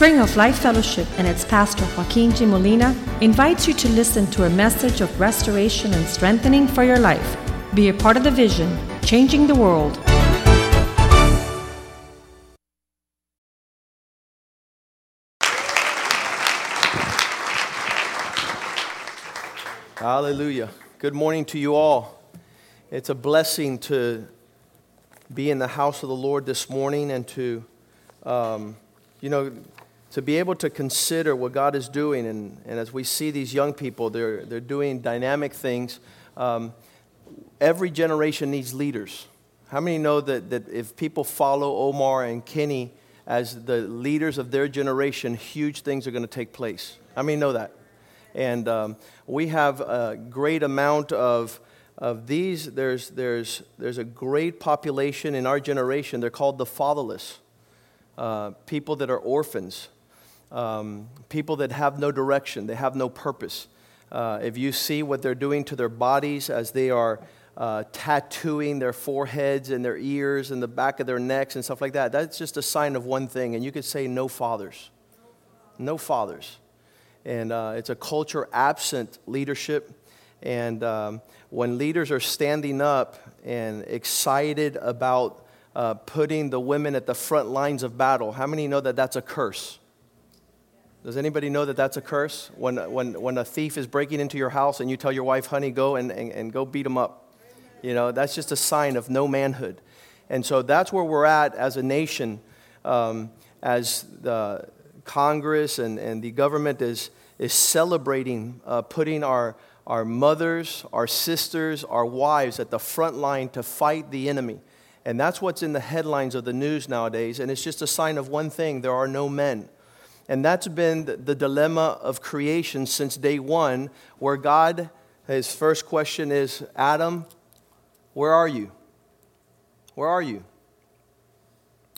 Spring of Life Fellowship and its pastor Joaquin G. Molina invites you to listen to a message of restoration and strengthening for your life. Be a part of the vision, changing the world. Hallelujah. Good morning to you all. It's a blessing to be in the house of the Lord this morning and to, um, you know, to be able to consider what God is doing. And, and as we see these young people, they're, they're doing dynamic things. Um, every generation needs leaders. How many know that, that if people follow Omar and Kenny as the leaders of their generation, huge things are going to take place? How many know that? And um, we have a great amount of, of these. There's, there's, there's a great population in our generation. They're called the fatherless. Uh, people that are orphans, um, people that have no direction, they have no purpose. Uh, if you see what they're doing to their bodies as they are uh, tattooing their foreheads and their ears and the back of their necks and stuff like that, that's just a sign of one thing. And you could say, no fathers. No fathers. And uh, it's a culture absent leadership. And um, when leaders are standing up and excited about uh, putting the women at the front lines of battle, how many know that that's a curse? Does anybody know that that's a curse? When, when, when a thief is breaking into your house and you tell your wife, honey, go and, and, and go beat him up. You know, that's just a sign of no manhood. And so that's where we're at as a nation, um, as the Congress and, and the government is, is celebrating uh, putting our, our mothers, our sisters, our wives at the front line to fight the enemy. And that's what's in the headlines of the news nowadays. And it's just a sign of one thing there are no men. And that's been the dilemma of creation since day one, where God, his first question is Adam, where are you? Where are you?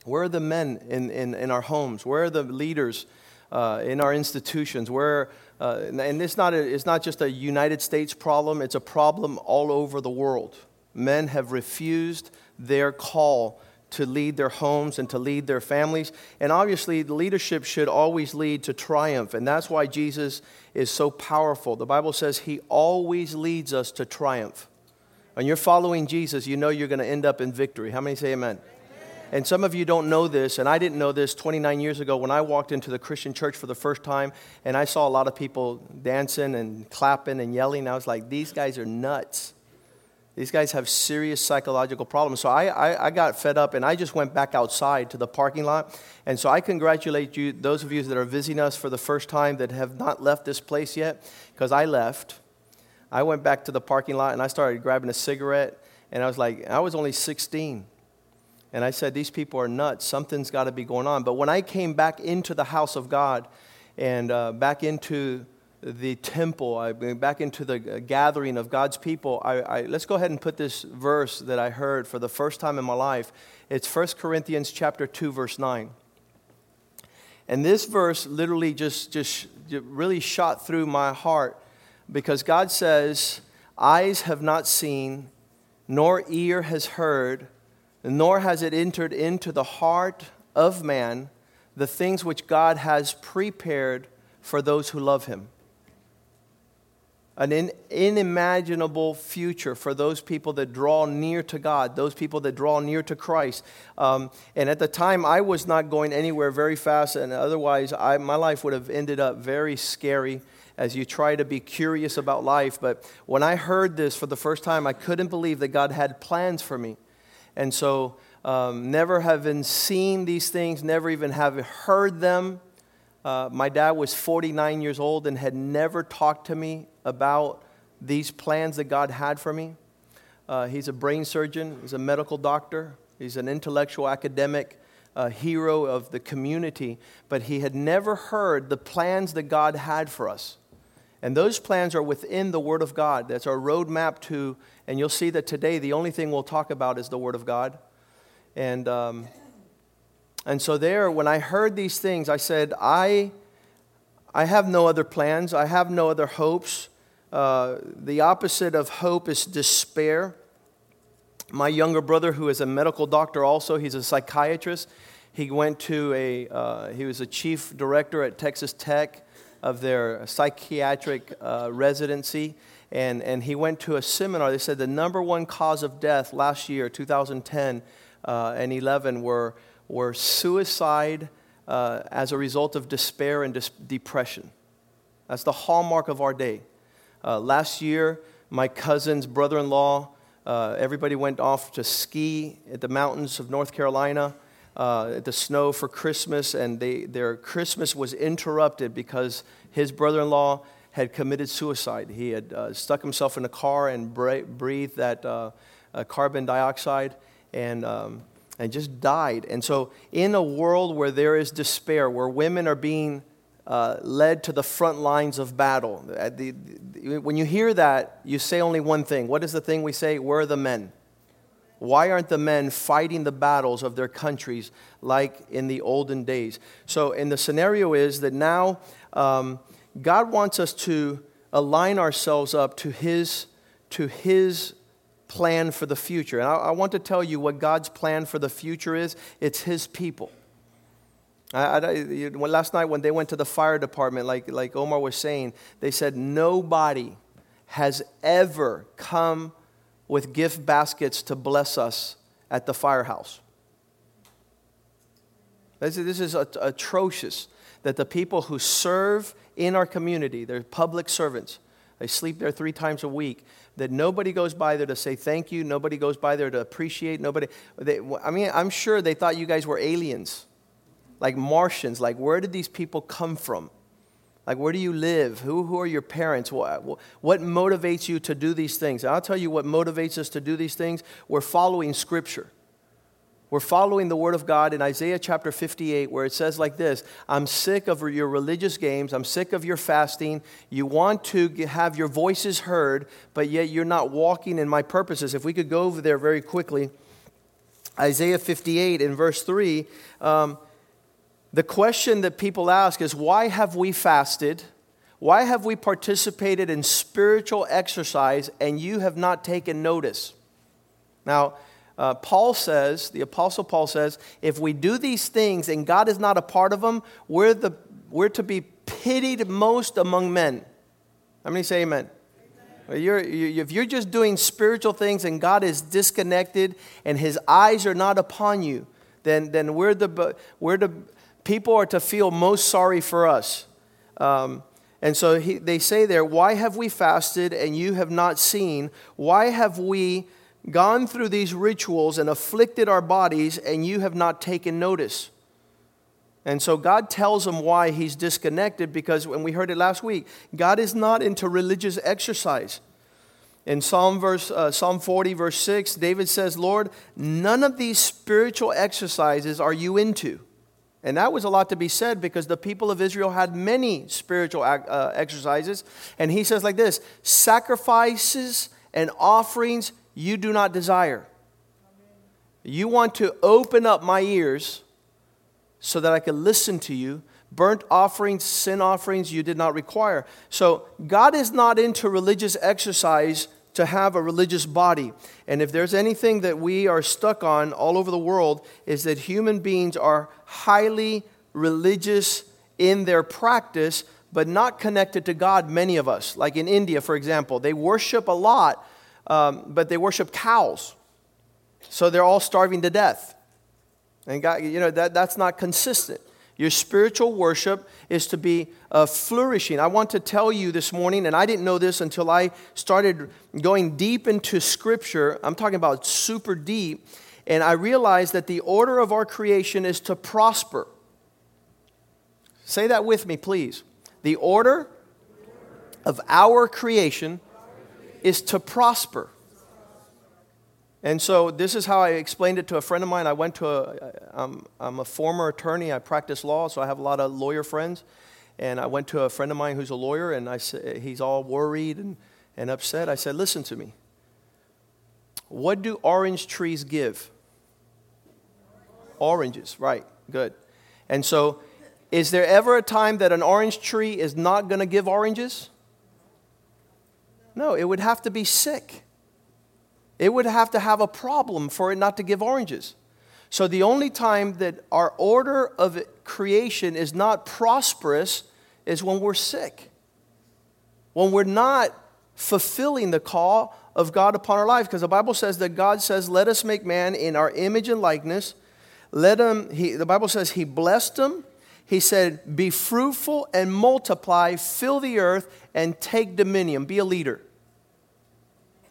Where are the men in, in, in our homes? Where are the leaders uh, in our institutions? Where, uh, and it's not, a, it's not just a United States problem, it's a problem all over the world. Men have refused their call to lead their homes and to lead their families. And obviously, the leadership should always lead to triumph. And that's why Jesus is so powerful. The Bible says he always leads us to triumph. When you're following Jesus, you know you're going to end up in victory. How many say amen? And some of you don't know this, and I didn't know this 29 years ago when I walked into the Christian church for the first time, and I saw a lot of people dancing and clapping and yelling. I was like, these guys are nuts. These guys have serious psychological problems. So I, I, I, got fed up and I just went back outside to the parking lot. And so I congratulate you, those of you that are visiting us for the first time that have not left this place yet, because I left. I went back to the parking lot and I started grabbing a cigarette. And I was like, I was only 16. And I said, These people are nuts. Something's got to be going on. But when I came back into the house of God and uh, back into the temple, I back into the uh, gathering of God's people, I, I, let's go ahead and put this verse that I heard for the first time in my life. It's 1 Corinthians chapter 2, verse 9. And this verse literally just, just really shot through my heart because God says, Eyes have not seen, nor ear has heard, nor has it entered into the heart of man the things which God has prepared for those who love him an in, unimaginable future for those people that draw near to God, those people that draw near to Christ. Um, and at the time, I was not going anywhere very fast, and otherwise, I, my life would have ended up very scary as you try to be curious about life. But when I heard this for the first time, I couldn't believe that God had plans for me. And so, um, never having seen these things, never even having heard them, uh, my dad was 49 years old and had never talked to me about these plans that God had for me. Uh, he's a brain surgeon, he's a medical doctor, he's an intellectual academic uh, hero of the community, but he had never heard the plans that God had for us. And those plans are within the Word of God. That's our roadmap to, and you'll see that today the only thing we'll talk about is the Word of God. And, um, and so, there, when I heard these things, I said, I, I have no other plans, I have no other hopes. Uh, the opposite of hope is despair. My younger brother, who is a medical doctor, also, he's a psychiatrist. He went to a, uh, he was a chief director at Texas Tech of their psychiatric uh, residency. And, and he went to a seminar. They said the number one cause of death last year, 2010 uh, and 11, were, were suicide uh, as a result of despair and dis- depression. That's the hallmark of our day. Uh, last year, my cousin's brother in law, uh, everybody went off to ski at the mountains of North Carolina uh, the snow for Christmas, and they, their Christmas was interrupted because his brother in law had committed suicide. He had uh, stuck himself in a car and bra- breathed that uh, uh, carbon dioxide and, um, and just died. And so, in a world where there is despair, where women are being uh, led to the front lines of battle, uh, the, the, when you hear that, you say only one thing. What is the thing we say? Where are the men? Why aren't the men fighting the battles of their countries like in the olden days? So, in the scenario is that now um, God wants us to align ourselves up to His, to His plan for the future. And I, I want to tell you what God's plan for the future is it's His people. I, I, last night, when they went to the fire department, like, like Omar was saying, they said nobody has ever come with gift baskets to bless us at the firehouse. This is atrocious that the people who serve in our community, they're public servants, they sleep there three times a week, that nobody goes by there to say thank you, nobody goes by there to appreciate, nobody. They, I mean, I'm sure they thought you guys were aliens, like Martians, like where did these people come from? Like, where do you live? Who, who are your parents? What, what motivates you to do these things? And I'll tell you what motivates us to do these things. We're following Scripture. We're following the Word of God in Isaiah chapter 58, where it says like this I'm sick of your religious games. I'm sick of your fasting. You want to have your voices heard, but yet you're not walking in my purposes. If we could go over there very quickly, Isaiah 58 in verse 3. Um, the question that people ask is why have we fasted? Why have we participated in spiritual exercise and you have not taken notice? Now, uh, Paul says, the Apostle Paul says, if we do these things and God is not a part of them, we're, the, we're to be pitied most among men. How many say amen? You're, you, if you're just doing spiritual things and God is disconnected and his eyes are not upon you, then, then we're, the, we're the people are to feel most sorry for us. Um, and so he, they say there, Why have we fasted and you have not seen? Why have we gone through these rituals and afflicted our bodies and you have not taken notice? And so God tells them why he's disconnected because when we heard it last week, God is not into religious exercise. In Psalm, verse, uh, Psalm 40, verse 6, David says, Lord, none of these spiritual exercises are you into. And that was a lot to be said because the people of Israel had many spiritual uh, exercises. And he says, like this sacrifices and offerings you do not desire. You want to open up my ears so that I can listen to you. Burnt offerings, sin offerings you did not require. So God is not into religious exercise to have a religious body. And if there's anything that we are stuck on all over the world, is that human beings are highly religious in their practice, but not connected to God, many of us. Like in India, for example, they worship a lot, um, but they worship cows. So they're all starving to death. And God, you know, that, that's not consistent. Your spiritual worship is to be uh, flourishing. I want to tell you this morning, and I didn't know this until I started going deep into Scripture. I'm talking about super deep. And I realized that the order of our creation is to prosper. Say that with me, please. The order of our creation is to prosper. And so this is how I explained it to a friend of mine. I went to a, I'm, I'm a former attorney. I practice law, so I have a lot of lawyer friends. And I went to a friend of mine who's a lawyer, and I said, he's all worried and, and upset. I said, listen to me. What do orange trees give? Oranges, right, good. And so, is there ever a time that an orange tree is not going to give oranges? No, it would have to be sick. It would have to have a problem for it not to give oranges. So the only time that our order of creation is not prosperous is when we're sick. When we're not fulfilling the call of God upon our life. Because the Bible says that God says, Let us make man in our image and likeness. Let him, he, the Bible says, He blessed them. He said, Be fruitful and multiply, fill the earth, and take dominion. Be a leader.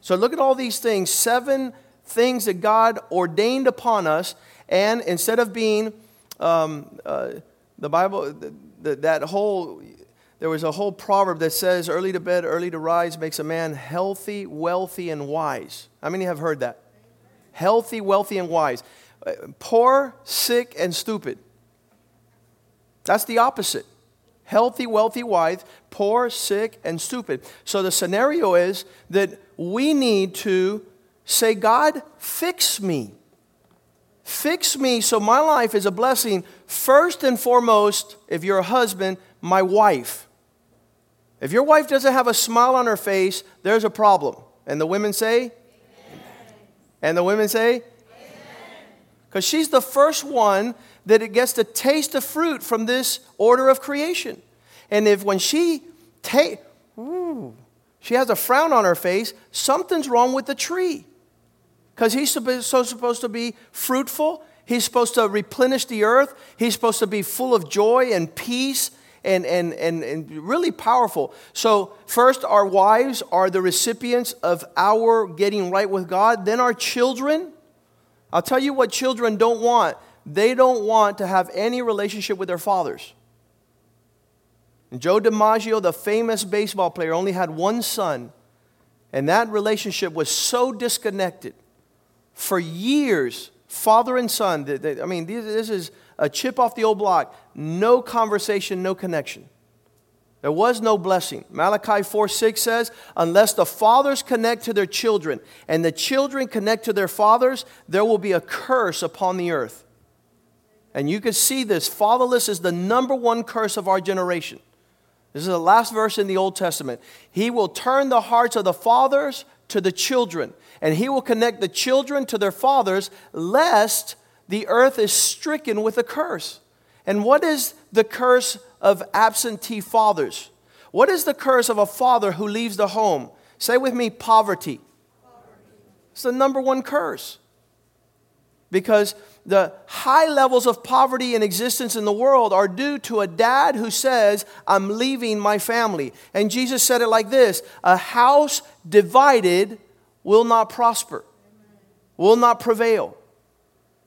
So look at all these things seven things that God ordained upon us. And instead of being um, uh, the Bible, the, the, that whole, there was a whole proverb that says, early to bed, early to rise makes a man healthy, wealthy, and wise. How many have heard that? Healthy, wealthy, and wise. Uh, poor, sick, and stupid. That's the opposite. Healthy, wealthy, wise, poor, sick, and stupid. So the scenario is that we need to say, God, fix me. Fix me so my life is a blessing. First and foremost, if you're a husband, my wife. If your wife doesn't have a smile on her face, there's a problem. And the women say, Amen. And the women say, because she's the first one that it gets to taste the fruit from this order of creation. And if when she take, she has a frown on her face, something's wrong with the tree. Because he's so supposed to be fruitful, he's supposed to replenish the earth, he's supposed to be full of joy and peace and, and, and, and really powerful. So, first, our wives are the recipients of our getting right with God. Then, our children. I'll tell you what children don't want. They don't want to have any relationship with their fathers. Joe DiMaggio, the famous baseball player, only had one son, and that relationship was so disconnected for years, father and son. I mean, this is a chip off the old block. No conversation, no connection. There was no blessing. Malachi 4 6 says, Unless the fathers connect to their children and the children connect to their fathers, there will be a curse upon the earth. And you can see this. Fatherless is the number one curse of our generation. This is the last verse in the Old Testament. He will turn the hearts of the fathers to the children, and he will connect the children to their fathers, lest the earth is stricken with a curse. And what is the curse of absentee fathers? What is the curse of a father who leaves the home? Say with me, poverty. poverty. It's the number one curse. Because the high levels of poverty and existence in the world are due to a dad who says, I'm leaving my family. And Jesus said it like this A house divided will not prosper, will not prevail.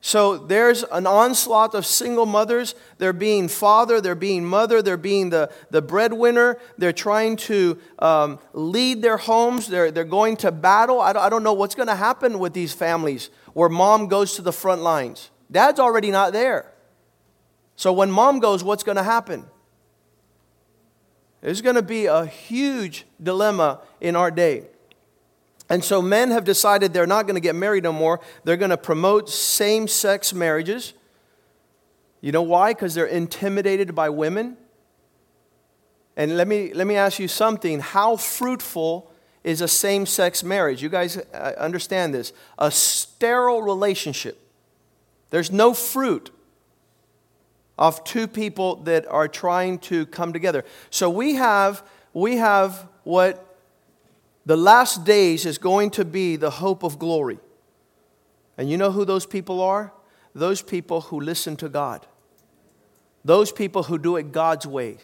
So there's an onslaught of single mothers. They're being father, they're being mother, they're being the, the breadwinner. They're trying to um, lead their homes, they're, they're going to battle. I don't, I don't know what's going to happen with these families where mom goes to the front lines. Dad's already not there. So when mom goes, what's going to happen? There's going to be a huge dilemma in our day. And so men have decided they're not going to get married no more. They're going to promote same sex marriages. You know why? Because they're intimidated by women. And let me, let me ask you something. How fruitful is a same sex marriage. You guys uh, understand this. A sterile relationship. There's no fruit of two people that are trying to come together. So we have, we have what the last days is going to be the hope of glory. And you know who those people are? Those people who listen to God. Those people who do it God's way.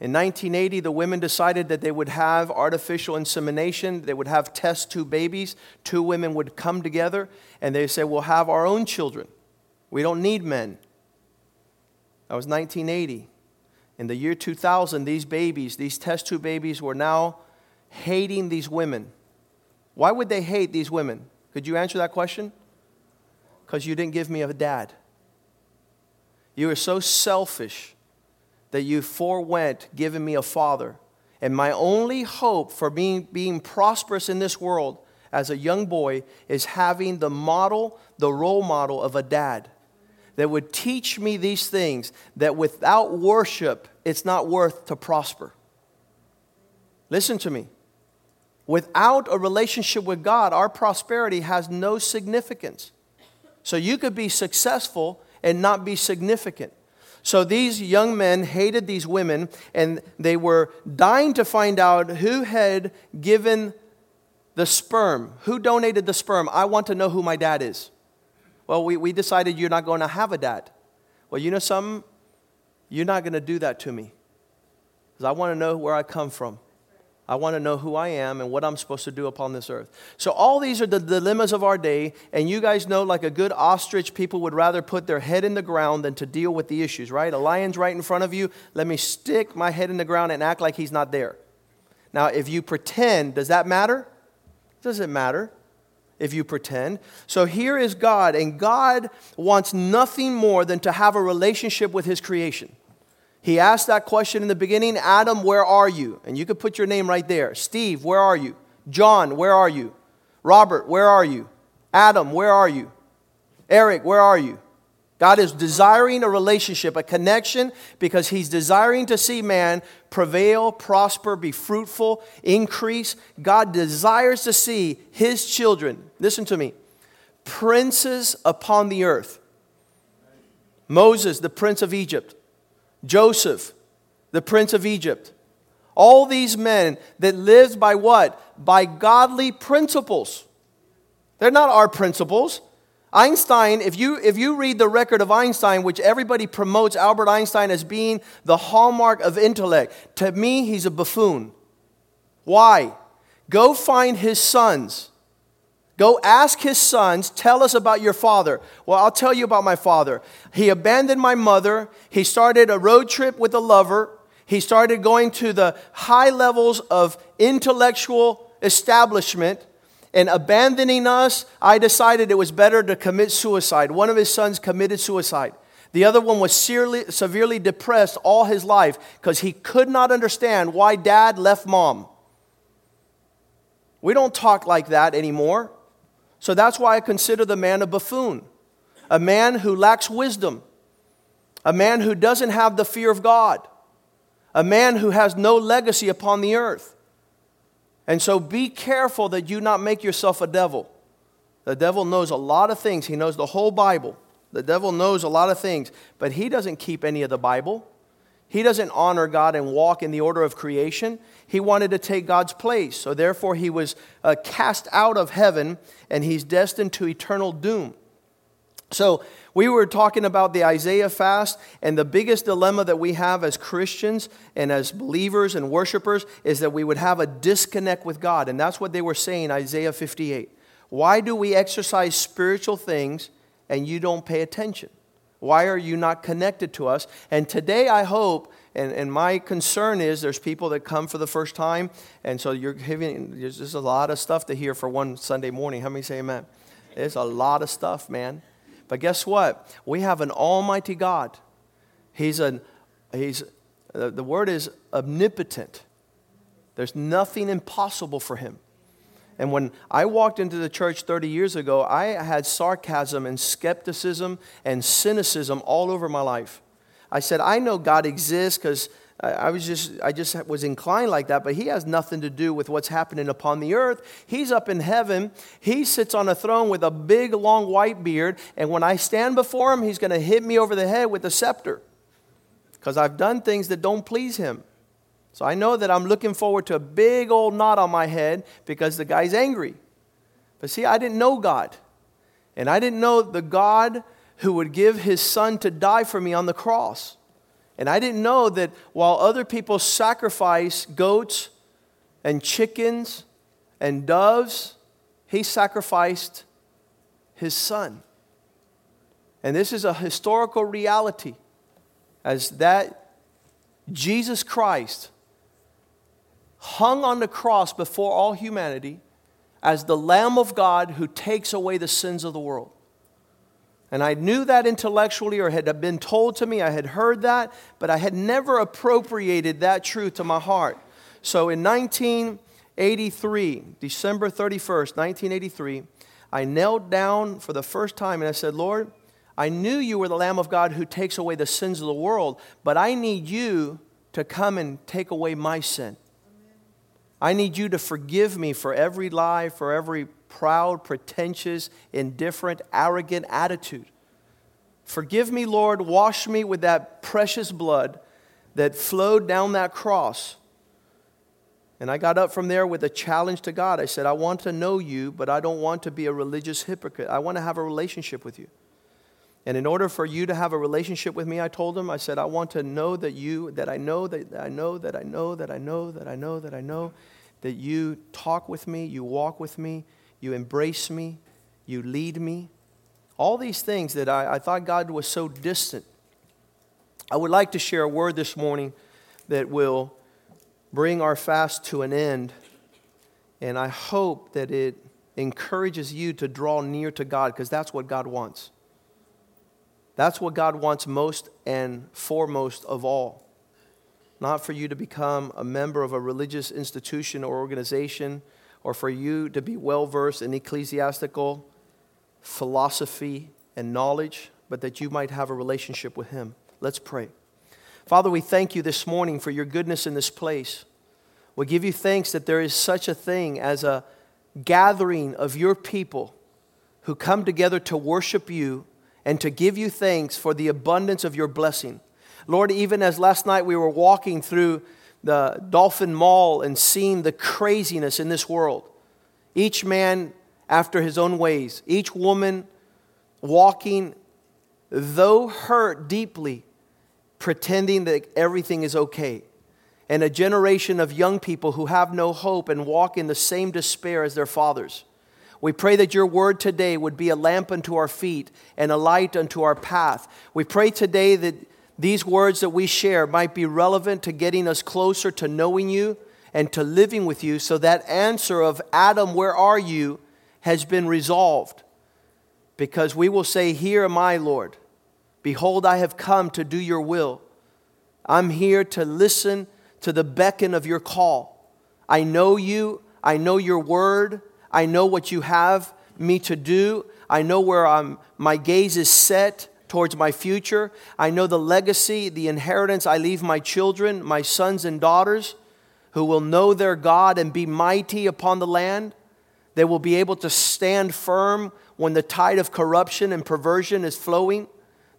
In 1980, the women decided that they would have artificial insemination. They would have test tube babies. Two women would come together and they say, We'll have our own children. We don't need men. That was 1980. In the year 2000, these babies, these test tube babies, were now hating these women. Why would they hate these women? Could you answer that question? Because you didn't give me a dad. You were so selfish that you forewent giving me a father. And my only hope for being, being prosperous in this world as a young boy is having the model, the role model of a dad that would teach me these things that without worship, it's not worth to prosper. Listen to me. Without a relationship with God, our prosperity has no significance. So you could be successful and not be significant. So these young men hated these women, and they were dying to find out who had given the sperm. Who donated the sperm? I want to know who my dad is. Well, we, we decided you're not going to have a dad. Well, you know something? You're not going to do that to me. Because I want to know where I come from. I want to know who I am and what I'm supposed to do upon this earth. So, all these are the dilemmas of our day. And you guys know, like a good ostrich, people would rather put their head in the ground than to deal with the issues, right? A lion's right in front of you. Let me stick my head in the ground and act like he's not there. Now, if you pretend, does that matter? Does it matter if you pretend? So, here is God, and God wants nothing more than to have a relationship with his creation. He asked that question in the beginning Adam, where are you? And you could put your name right there. Steve, where are you? John, where are you? Robert, where are you? Adam, where are you? Eric, where are you? God is desiring a relationship, a connection, because He's desiring to see man prevail, prosper, be fruitful, increase. God desires to see His children, listen to me, princes upon the earth. Moses, the prince of Egypt. Joseph, the prince of Egypt. All these men that lived by what? By godly principles. They're not our principles. Einstein, if you, if you read the record of Einstein, which everybody promotes Albert Einstein as being the hallmark of intellect, to me, he's a buffoon. Why? Go find his sons. Go ask his sons, tell us about your father. Well, I'll tell you about my father. He abandoned my mother. He started a road trip with a lover. He started going to the high levels of intellectual establishment and abandoning us. I decided it was better to commit suicide. One of his sons committed suicide. The other one was severely, severely depressed all his life because he could not understand why dad left mom. We don't talk like that anymore. So that's why I consider the man a buffoon, a man who lacks wisdom, a man who doesn't have the fear of God, a man who has no legacy upon the earth. And so be careful that you not make yourself a devil. The devil knows a lot of things. He knows the whole Bible. The devil knows a lot of things, but he doesn't keep any of the Bible. He doesn't honor God and walk in the order of creation. He wanted to take God's place. So, therefore, he was uh, cast out of heaven and he's destined to eternal doom. So, we were talking about the Isaiah fast, and the biggest dilemma that we have as Christians and as believers and worshipers is that we would have a disconnect with God. And that's what they were saying, Isaiah 58. Why do we exercise spiritual things and you don't pay attention? Why are you not connected to us? And today, I hope, and, and my concern is there's people that come for the first time, and so you're giving, there's just a lot of stuff to hear for one Sunday morning. How many say amen? There's a lot of stuff, man. But guess what? We have an almighty God. He's an, he's, uh, the word is omnipotent. There's nothing impossible for him. And when I walked into the church 30 years ago, I had sarcasm and skepticism and cynicism all over my life. I said, I know God exists because I was just I just was inclined like that, but he has nothing to do with what's happening upon the earth. He's up in heaven. He sits on a throne with a big long white beard, and when I stand before him, he's going to hit me over the head with a scepter. Cuz I've done things that don't please him. So I know that I'm looking forward to a big old knot on my head because the guy's angry. But see, I didn't know God. And I didn't know the God who would give his son to die for me on the cross. And I didn't know that while other people sacrifice goats and chickens and doves, he sacrificed his son. And this is a historical reality as that Jesus Christ hung on the cross before all humanity as the Lamb of God who takes away the sins of the world. And I knew that intellectually or had been told to me, I had heard that, but I had never appropriated that truth to my heart. So in 1983, December 31st, 1983, I knelt down for the first time and I said, Lord, I knew you were the Lamb of God who takes away the sins of the world, but I need you to come and take away my sin. I need you to forgive me for every lie, for every proud, pretentious, indifferent, arrogant attitude. Forgive me, Lord. Wash me with that precious blood that flowed down that cross. And I got up from there with a challenge to God. I said, I want to know you, but I don't want to be a religious hypocrite. I want to have a relationship with you. And in order for you to have a relationship with me, I told him, I said, I want to know that you, that I know, that I know, that I know, that I know, that I know, that I know, that you talk with me, you walk with me, you embrace me, you lead me. All these things that I, I thought God was so distant. I would like to share a word this morning that will bring our fast to an end. And I hope that it encourages you to draw near to God because that's what God wants. That's what God wants most and foremost of all. Not for you to become a member of a religious institution or organization, or for you to be well versed in ecclesiastical philosophy and knowledge, but that you might have a relationship with Him. Let's pray. Father, we thank you this morning for your goodness in this place. We give you thanks that there is such a thing as a gathering of your people who come together to worship you and to give you thanks for the abundance of your blessing. Lord, even as last night we were walking through the Dolphin Mall and seeing the craziness in this world, each man after his own ways, each woman walking, though hurt deeply, pretending that everything is okay. And a generation of young people who have no hope and walk in the same despair as their fathers. We pray that your word today would be a lamp unto our feet and a light unto our path. We pray today that these words that we share might be relevant to getting us closer to knowing you and to living with you so that answer of Adam, where are you, has been resolved. Because we will say, Here am I, Lord. Behold, I have come to do your will. I'm here to listen to the beckon of your call. I know you, I know your word, I know what you have me to do, I know where I'm, my gaze is set towards my future. I know the legacy, the inheritance I leave my children, my sons and daughters, who will know their God and be mighty upon the land. They will be able to stand firm when the tide of corruption and perversion is flowing.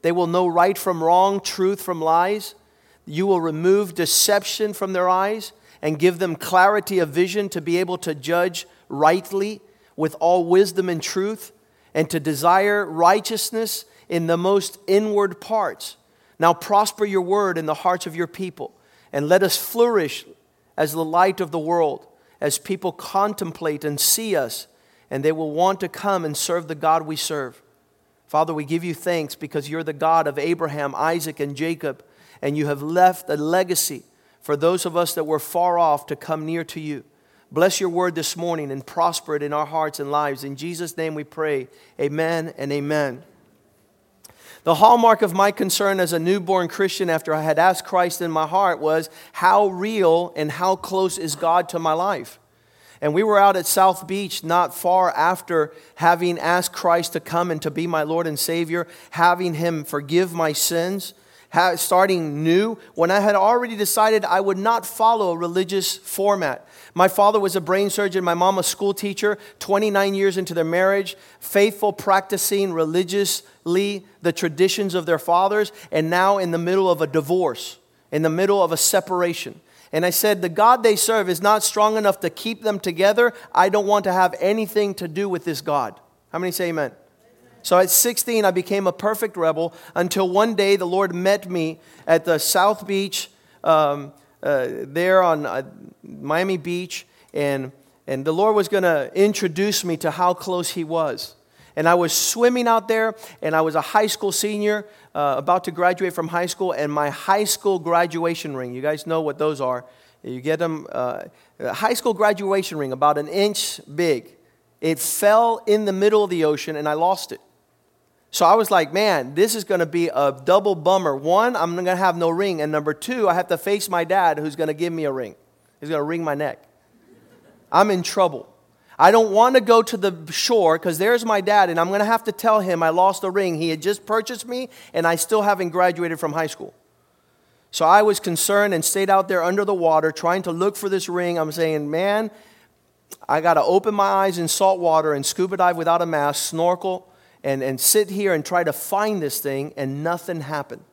They will know right from wrong, truth from lies. You will remove deception from their eyes and give them clarity of vision to be able to judge rightly with all wisdom and truth and to desire righteousness in the most inward parts. Now prosper your word in the hearts of your people and let us flourish as the light of the world as people contemplate and see us, and they will want to come and serve the God we serve. Father, we give you thanks because you're the God of Abraham, Isaac, and Jacob, and you have left a legacy for those of us that were far off to come near to you. Bless your word this morning and prosper it in our hearts and lives. In Jesus' name we pray. Amen and amen. The hallmark of my concern as a newborn Christian after I had asked Christ in my heart was how real and how close is God to my life? And we were out at South Beach not far after having asked Christ to come and to be my Lord and Savior, having Him forgive my sins, starting new, when I had already decided I would not follow a religious format. My father was a brain surgeon, my mom a school teacher, 29 years into their marriage, faithful, practicing religiously the traditions of their fathers, and now in the middle of a divorce, in the middle of a separation. And I said, The God they serve is not strong enough to keep them together. I don't want to have anything to do with this God. How many say amen? So at 16, I became a perfect rebel until one day the Lord met me at the South Beach um, uh, there on uh, Miami Beach, and, and the Lord was going to introduce me to how close He was. And I was swimming out there, and I was a high school senior, uh, about to graduate from high school, and my high school graduation ring, you guys know what those are. You get them, uh, high school graduation ring, about an inch big. It fell in the middle of the ocean, and I lost it. So I was like, man, this is going to be a double bummer. One, I'm going to have no ring. And number two, I have to face my dad who's going to give me a ring. He's going to wring my neck. I'm in trouble. I don't want to go to the shore because there's my dad, and I'm going to have to tell him I lost a ring. He had just purchased me, and I still haven't graduated from high school. So I was concerned and stayed out there under the water trying to look for this ring. I'm saying, man, I got to open my eyes in salt water and scuba dive without a mask, snorkel, and, and sit here and try to find this thing, and nothing happened.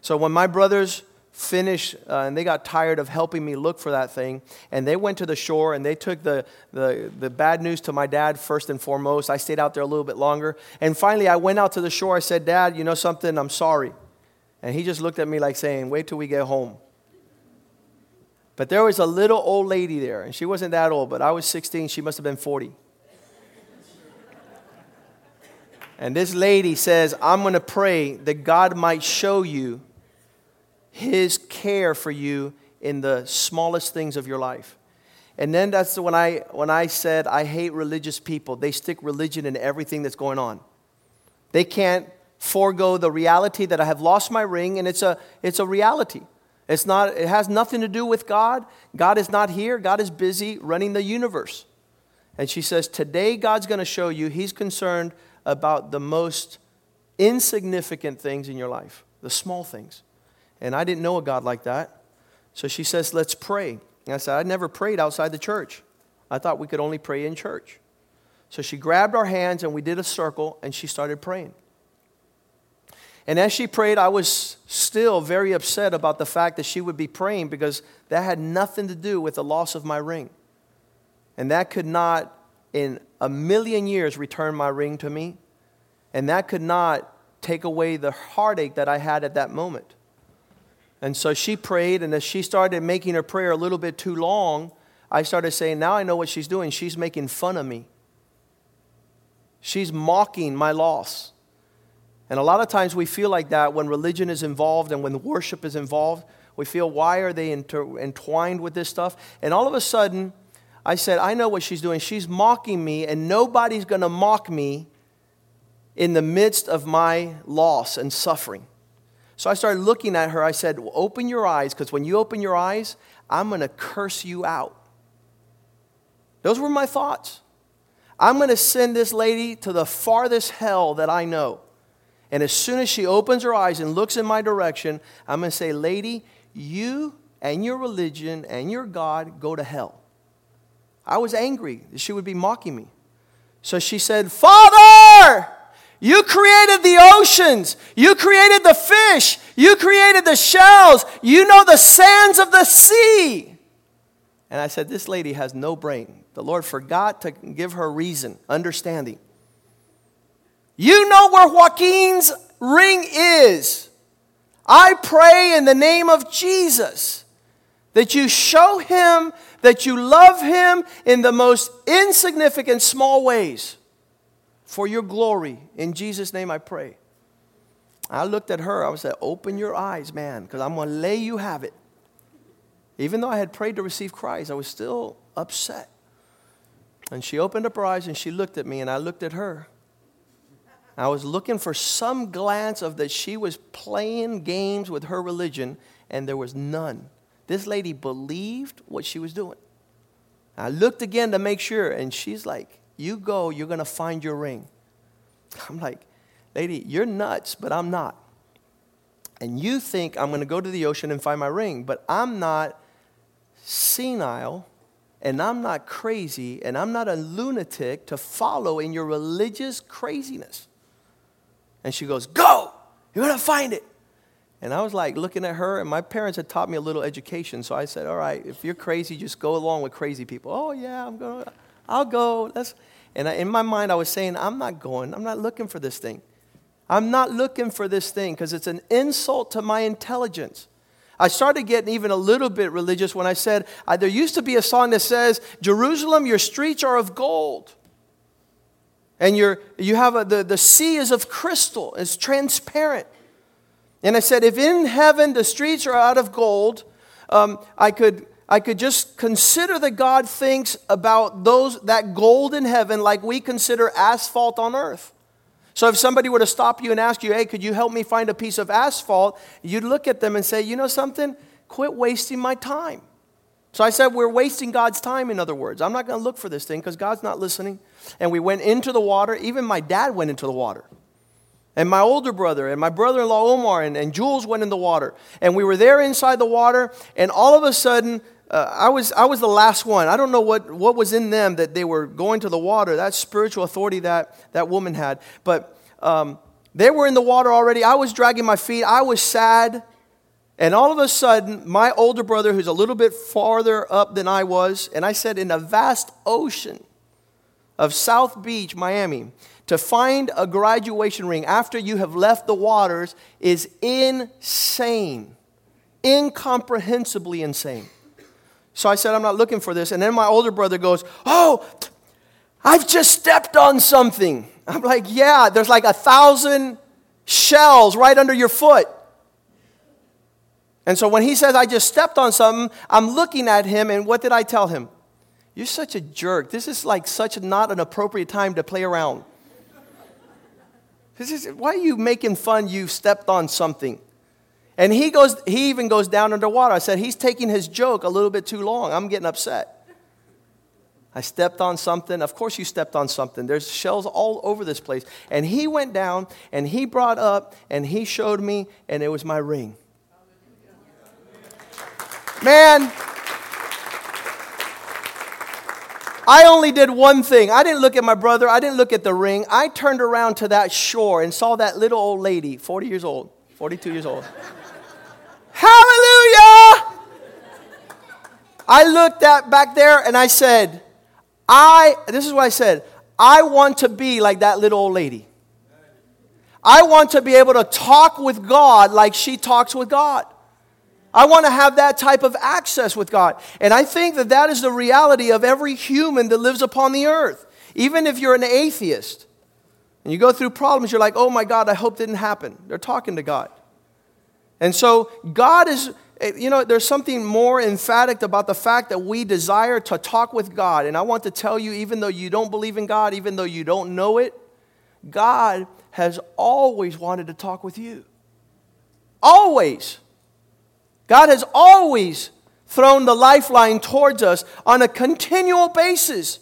So when my brothers finished uh, and they got tired of helping me look for that thing, and they went to the shore and they took the, the, the bad news to my dad first and foremost. I stayed out there a little bit longer. And finally, I went out to the shore. I said, Dad, you know something? I'm sorry. And he just looked at me like saying, Wait till we get home. But there was a little old lady there, and she wasn't that old, but I was 16, she must have been 40. And this lady says, I'm going to pray that God might show you his care for you in the smallest things of your life. And then that's when I, when I said, I hate religious people. They stick religion in everything that's going on. They can't forego the reality that I have lost my ring, and it's a, it's a reality. It's not, it has nothing to do with God. God is not here. God is busy running the universe. And she says, Today God's going to show you He's concerned about the most insignificant things in your life, the small things. And I didn't know a God like that. So she says, Let's pray. And I said, "I'd never prayed outside the church. I thought we could only pray in church. So she grabbed our hands and we did a circle and she started praying. And as she prayed, I was still very upset about the fact that she would be praying because that had nothing to do with the loss of my ring. And that could not, in a million years, return my ring to me. And that could not take away the heartache that I had at that moment. And so she prayed, and as she started making her prayer a little bit too long, I started saying, Now I know what she's doing. She's making fun of me. She's mocking my loss. And a lot of times we feel like that when religion is involved and when worship is involved. We feel, why are they inter- entwined with this stuff? And all of a sudden, I said, I know what she's doing. She's mocking me, and nobody's going to mock me in the midst of my loss and suffering. So I started looking at her. I said, well, Open your eyes, because when you open your eyes, I'm going to curse you out. Those were my thoughts. I'm going to send this lady to the farthest hell that I know. And as soon as she opens her eyes and looks in my direction, I'm going to say, Lady, you and your religion and your God go to hell. I was angry that she would be mocking me. So she said, Father, you created the oceans. You created the fish. You created the shells. You know the sands of the sea. And I said, This lady has no brain. The Lord forgot to give her reason, understanding. You know where Joaquin's ring is. I pray in the name of Jesus that you show him that you love him in the most insignificant small ways for your glory. In Jesus' name I pray. I looked at her, I said, Open your eyes, man, because I'm going to lay you have it. Even though I had prayed to receive Christ, I was still upset. And she opened up her eyes and she looked at me, and I looked at her. I was looking for some glance of that she was playing games with her religion, and there was none. This lady believed what she was doing. I looked again to make sure, and she's like, You go, you're to find your ring. I'm like, Lady, you're nuts, but I'm not. And you think I'm to go to the ocean and find my ring, but I'm not senile and I'm not crazy and I'm not a lunatic to follow in your religious craziness. And she goes, Go! You're to find it. And I was like looking at her, and my parents had taught me a little education. So I said, All right, if you're crazy, just go along with crazy people. Oh, yeah, I'm going to, I'll go. Let's. And I, in my mind, I was saying, I'm not going. I'm not looking for this thing. I'm not looking for this thing because it's an insult to my intelligence. I started getting even a little bit religious when I said, uh, There used to be a song that says, Jerusalem, your streets are of gold. And you're, you have a, the, the sea is of crystal, it's transparent. And I said, if in heaven the streets are out of gold, um, I, could, I could just consider that God thinks about those, that gold in heaven like we consider asphalt on earth. So if somebody were to stop you and ask you, hey, could you help me find a piece of asphalt? You'd look at them and say, you know something? Quit wasting my time. So I said, We're wasting God's time, in other words. I'm not going to look for this thing because God's not listening. And we went into the water. Even my dad went into the water. And my older brother and my brother in law Omar and, and Jules went in the water. And we were there inside the water. And all of a sudden, uh, I, was, I was the last one. I don't know what, what was in them that they were going to the water, that spiritual authority that that woman had. But um, they were in the water already. I was dragging my feet. I was sad. And all of a sudden, my older brother, who's a little bit farther up than I was, and I said, in a vast ocean of South Beach, Miami, to find a graduation ring after you have left the waters is insane, incomprehensibly insane. So I said, I'm not looking for this. And then my older brother goes, Oh, I've just stepped on something. I'm like, Yeah, there's like a thousand shells right under your foot. And so when he says, I just stepped on something, I'm looking at him, and what did I tell him? You're such a jerk. This is like such not an appropriate time to play around. Is, why are you making fun you stepped on something? And he goes, he even goes down underwater. I said, he's taking his joke a little bit too long. I'm getting upset. I stepped on something. Of course, you stepped on something. There's shells all over this place. And he went down and he brought up and he showed me, and it was my ring. Man, I only did one thing. I didn't look at my brother, I didn't look at the ring. I turned around to that shore and saw that little old lady, 40 years old, 42 years old. Hallelujah! I looked at back there and I said, I, this is what I said, I want to be like that little old lady. I want to be able to talk with God like she talks with God. I want to have that type of access with God. And I think that that is the reality of every human that lives upon the earth. Even if you're an atheist and you go through problems, you're like, oh my God, I hope it didn't happen. They're talking to God. And so God is, you know, there's something more emphatic about the fact that we desire to talk with God. And I want to tell you, even though you don't believe in God, even though you don't know it, God has always wanted to talk with you. Always. God has always thrown the lifeline towards us on a continual basis.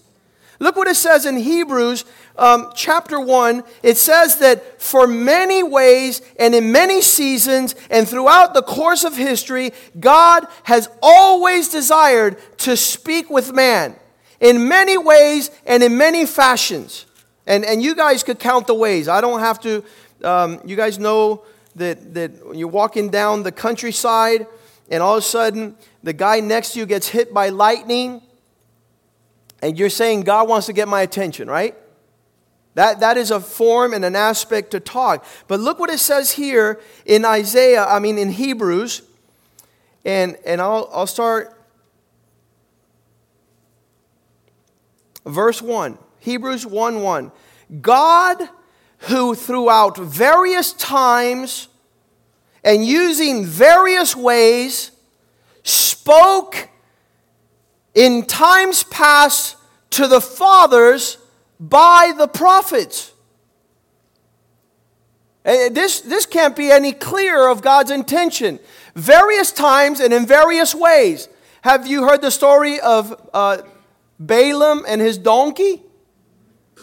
Look what it says in Hebrews um, chapter 1. It says that for many ways and in many seasons and throughout the course of history, God has always desired to speak with man in many ways and in many fashions. And, and you guys could count the ways. I don't have to, um, you guys know that, that you're walking down the countryside and all of a sudden the guy next to you gets hit by lightning and you're saying God wants to get my attention, right? That, that is a form and an aspect to talk. But look what it says here in Isaiah, I mean in Hebrews. And, and I'll, I'll start verse 1. Hebrews 1 1. God, who throughout various times and using various ways spoke in times past to the fathers by the prophets. This, this can't be any clearer of God's intention. Various times and in various ways. Have you heard the story of uh, Balaam and his donkey?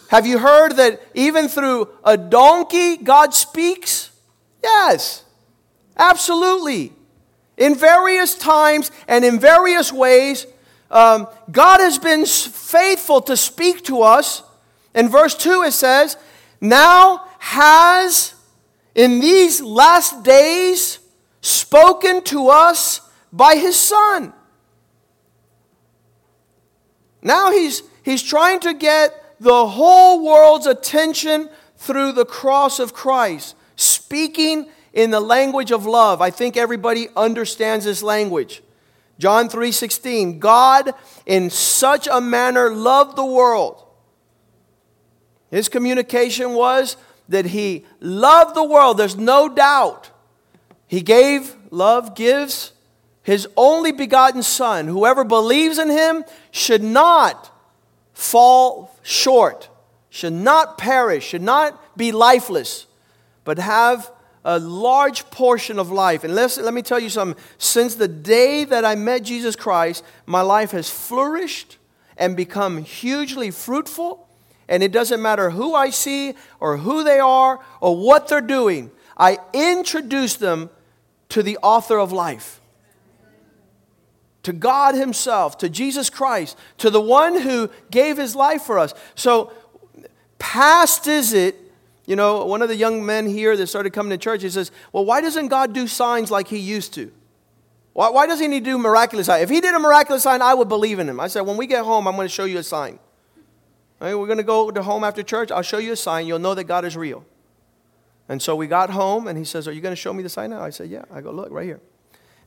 Have you heard that even through a donkey, God speaks? Yes. Absolutely. In various times and in various ways, um, God has been faithful to speak to us. In verse 2, it says, Now has in these last days spoken to us by his Son. Now he's, he's trying to get the whole world's attention through the cross of Christ, speaking in the language of love. I think everybody understands this language. John 3:16 God in such a manner loved the world. His communication was that he loved the world. There's no doubt. He gave, love gives his only begotten son. Whoever believes in him should not fall short, should not perish, should not be lifeless, but have a large portion of life. And let let me tell you something. Since the day that I met Jesus Christ, my life has flourished and become hugely fruitful. And it doesn't matter who I see or who they are or what they're doing, I introduce them to the author of life. To God Himself, to Jesus Christ, to the one who gave His life for us. So, past is it, you know, one of the young men here that started coming to church, he says, Well, why doesn't God do signs like He used to? Why, why doesn't He do miraculous signs? If He did a miraculous sign, I would believe in Him. I said, When we get home, I'm going to show you a sign. Right, we're going to go to home after church. I'll show you a sign. You'll know that God is real. And so we got home, and he says, Are you going to show me the sign now? I said, Yeah. I go, Look, right here.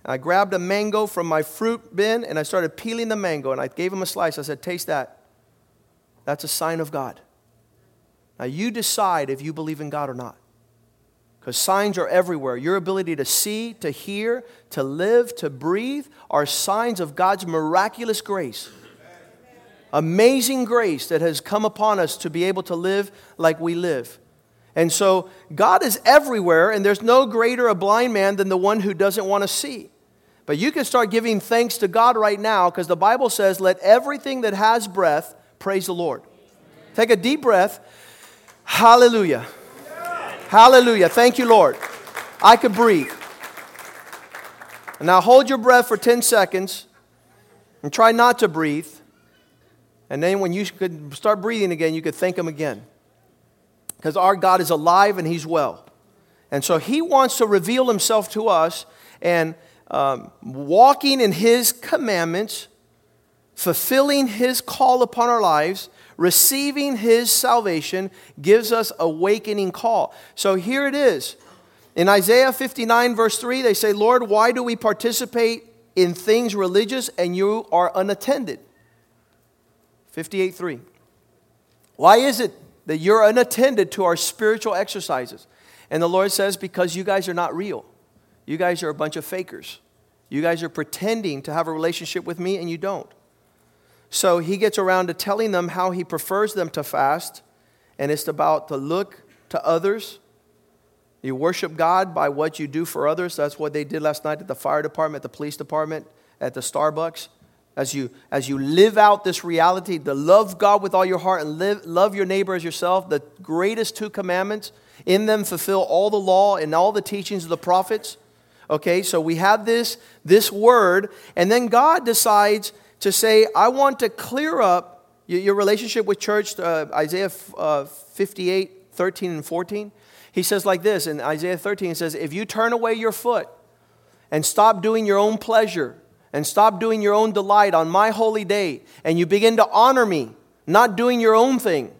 I grabbed a mango from my fruit bin and I started peeling the mango and I gave him a slice. I said, Taste that. That's a sign of God. Now you decide if you believe in God or not. Because signs are everywhere. Your ability to see, to hear, to live, to breathe are signs of God's miraculous grace. Amazing grace that has come upon us to be able to live like we live. And so God is everywhere, and there's no greater a blind man than the one who doesn't want to see. But you can start giving thanks to God right now because the Bible says, Let everything that has breath praise the Lord. Take a deep breath. Hallelujah. Hallelujah. Thank you, Lord. I could breathe. And now hold your breath for 10 seconds and try not to breathe. And then when you could start breathing again, you could thank Him again. Because our God is alive and He's well. And so He wants to reveal Himself to us and um, walking in His commandments, fulfilling His call upon our lives, receiving His salvation gives us awakening call. So here it is. In Isaiah 59, verse 3, they say, Lord, why do we participate in things religious and you are unattended? 58, 3. Why is it that you're unattended to our spiritual exercises? And the Lord says, Because you guys are not real. You guys are a bunch of fakers. You guys are pretending to have a relationship with me and you don't. So he gets around to telling them how he prefers them to fast, and it's about to look to others. You worship God by what you do for others. That's what they did last night at the fire department, the police department, at the Starbucks. As you, as you live out this reality, to love God with all your heart and live, love your neighbor as yourself, the greatest two commandments, in them fulfill all the law and all the teachings of the prophets. Okay, so we have this, this word, and then God decides to say, I want to clear up your, relationship with church, uh, Isaiah uh, 58, 13, and 14. He says like this in Isaiah 13, he says, If you turn away your foot and stop doing your own pleasure and stop doing your own delight on my holy day, and you begin to honor me, not doing your own thing,